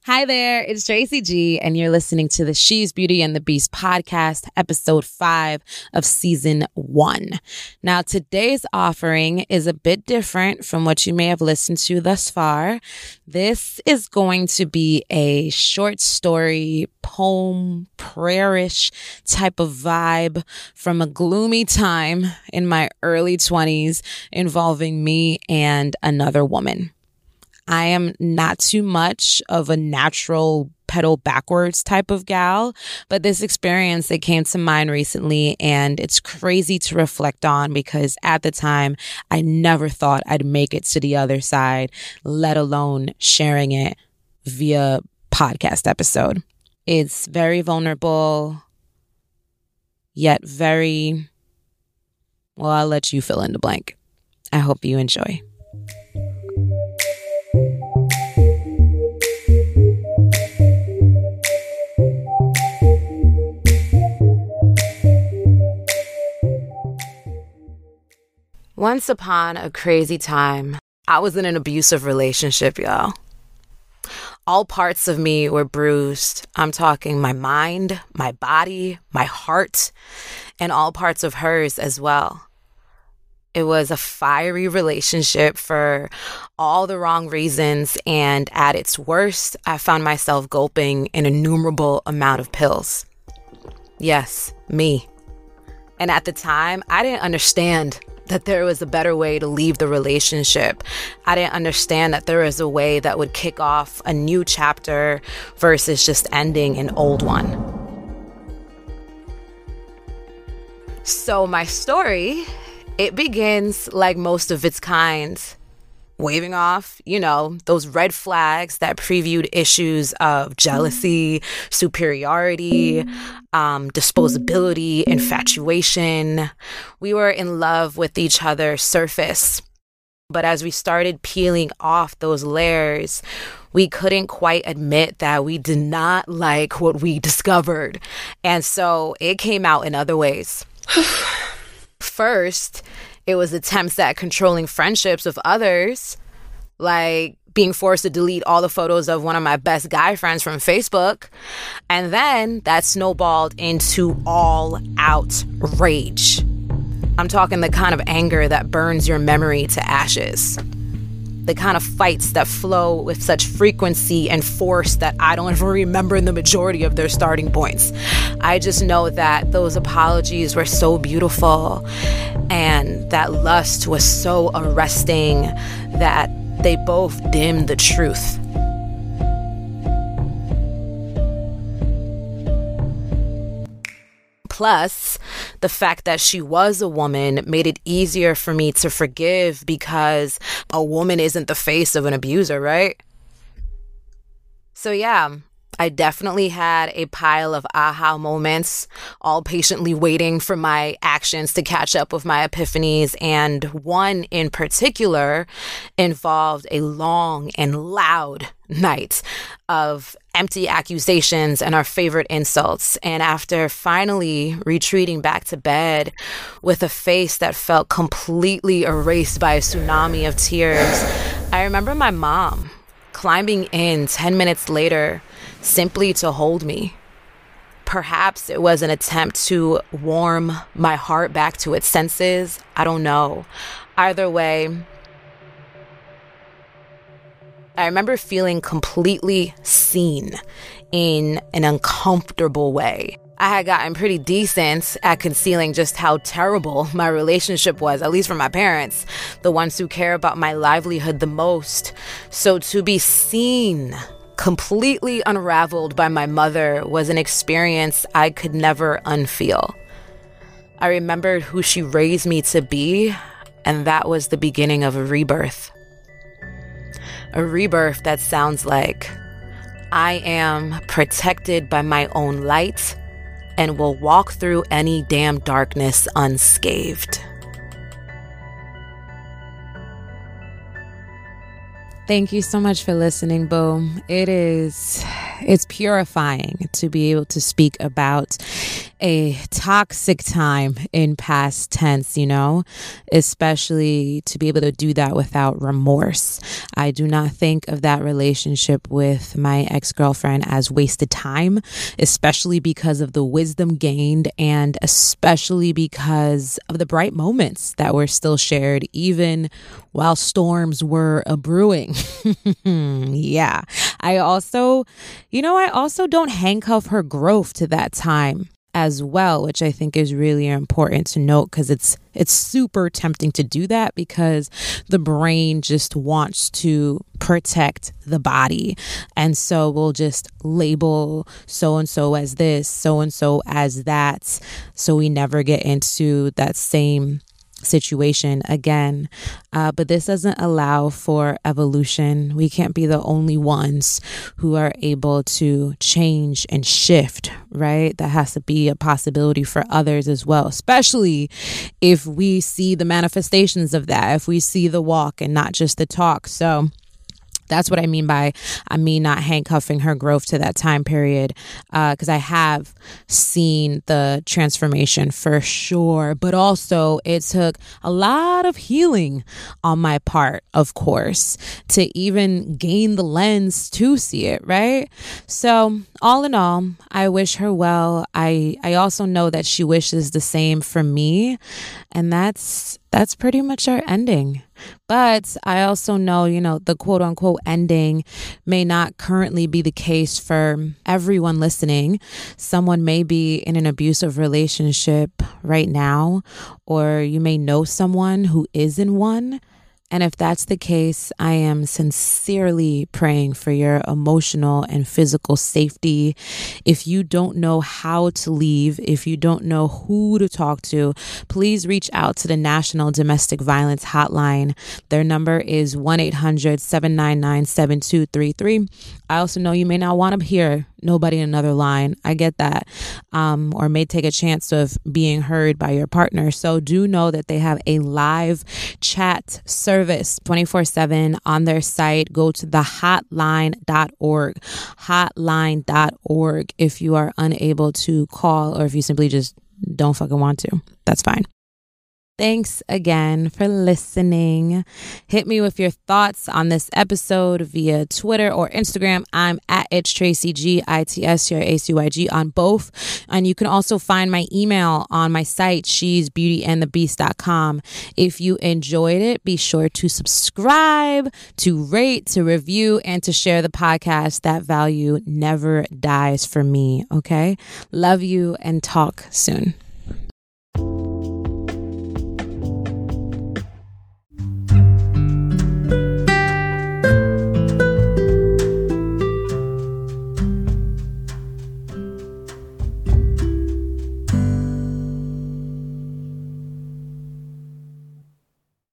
Hi there, it's Tracy G, and you're listening to the She's Beauty and the Beast podcast, episode five of season one. Now, today's offering is a bit different from what you may have listened to thus far. This is going to be a short story, poem, prayerish type of vibe from a gloomy time in my early 20s involving me and another woman. I am not too much of a natural pedal backwards type of gal, but this experience that came to mind recently and it's crazy to reflect on because at the time I never thought I'd make it to the other side, let alone sharing it via podcast episode. It's very vulnerable, yet very, well, I'll let you fill in the blank. I hope you enjoy. Once upon a crazy time, I was in an abusive relationship, y'all. All parts of me were bruised. I'm talking my mind, my body, my heart, and all parts of hers as well. It was a fiery relationship for all the wrong reasons, and at its worst, I found myself gulping an innumerable amount of pills. Yes, me. And at the time, I didn't understand that there was a better way to leave the relationship. I didn't understand that there was a way that would kick off a new chapter versus just ending an old one. So my story, it begins like most of its kind waving off, you know, those red flags that previewed issues of jealousy, superiority, um, disposability, infatuation. We were in love with each other surface. But as we started peeling off those layers, we couldn't quite admit that we did not like what we discovered. And so it came out in other ways. First, it was attempts at controlling friendships with others, like being forced to delete all the photos of one of my best guy friends from Facebook. And then that snowballed into all out rage. I'm talking the kind of anger that burns your memory to ashes. The kind of fights that flow with such frequency and force that I don't even remember the majority of their starting points. I just know that those apologies were so beautiful and that lust was so arresting that they both dimmed the truth. Plus, the fact that she was a woman made it easier for me to forgive because a woman isn't the face of an abuser, right? So, yeah, I definitely had a pile of aha moments, all patiently waiting for my actions to catch up with my epiphanies. And one in particular involved a long and loud night of empty accusations and our favorite insults. And after finally retreating back to bed with a face that felt completely erased by a tsunami of tears, I remember my mom climbing in 10 minutes later simply to hold me. Perhaps it was an attempt to warm my heart back to its senses. I don't know. Either way, I remember feeling completely seen in an uncomfortable way. I had gotten pretty decent at concealing just how terrible my relationship was, at least from my parents, the ones who care about my livelihood the most. So to be seen completely unraveled by my mother was an experience I could never unfeel. I remembered who she raised me to be, and that was the beginning of a rebirth. A rebirth that sounds like I am protected by my own light and will walk through any damn darkness unscathed. Thank you so much for listening, Boom. It is it's purifying to be able to speak about a toxic time in past tense, you know, especially to be able to do that without remorse. I do not think of that relationship with my ex girlfriend as wasted time, especially because of the wisdom gained and especially because of the bright moments that were still shared, even while storms were a brewing. yeah. I also, you know, I also don't handcuff her growth to that time as well, which I think is really important to note because it's it's super tempting to do that because the brain just wants to protect the body. And so we'll just label so and so as this, so and so as that, so we never get into that same situation again. Uh, but this doesn't allow for evolution. We can't be the only ones who are able to change and shift, right? That has to be a possibility for others as well, especially if we see the manifestations of that, if we see the walk and not just the talk. So, that's what I mean by I mean not handcuffing her growth to that time period because uh, I have seen the transformation for sure, but also it took a lot of healing on my part, of course, to even gain the lens to see it, right? So, all in all, I wish her well. I I also know that she wishes the same for me, and that's that's pretty much our ending. But I also know, you know, the quote unquote ending may not currently be the case for everyone listening. Someone may be in an abusive relationship right now, or you may know someone who is in one. And if that's the case, I am sincerely praying for your emotional and physical safety. If you don't know how to leave, if you don't know who to talk to, please reach out to the National Domestic Violence Hotline. Their number is 1 800 799 7233. I also know you may not want to hear nobody in another line. I get that. Um, or may take a chance of being heard by your partner. So do know that they have a live chat service 24 7 on their site. Go to the hotline.org. Hotline.org if you are unable to call or if you simply just don't fucking want to. That's fine. Thanks again for listening. Hit me with your thoughts on this episode via Twitter or Instagram. I'm at it's Tracy G I T S T R A C Y G on both. And you can also find my email on my site, she's beautyandthebeast.com. If you enjoyed it, be sure to subscribe, to rate, to review, and to share the podcast. That value never dies for me. Okay. Love you and talk soon.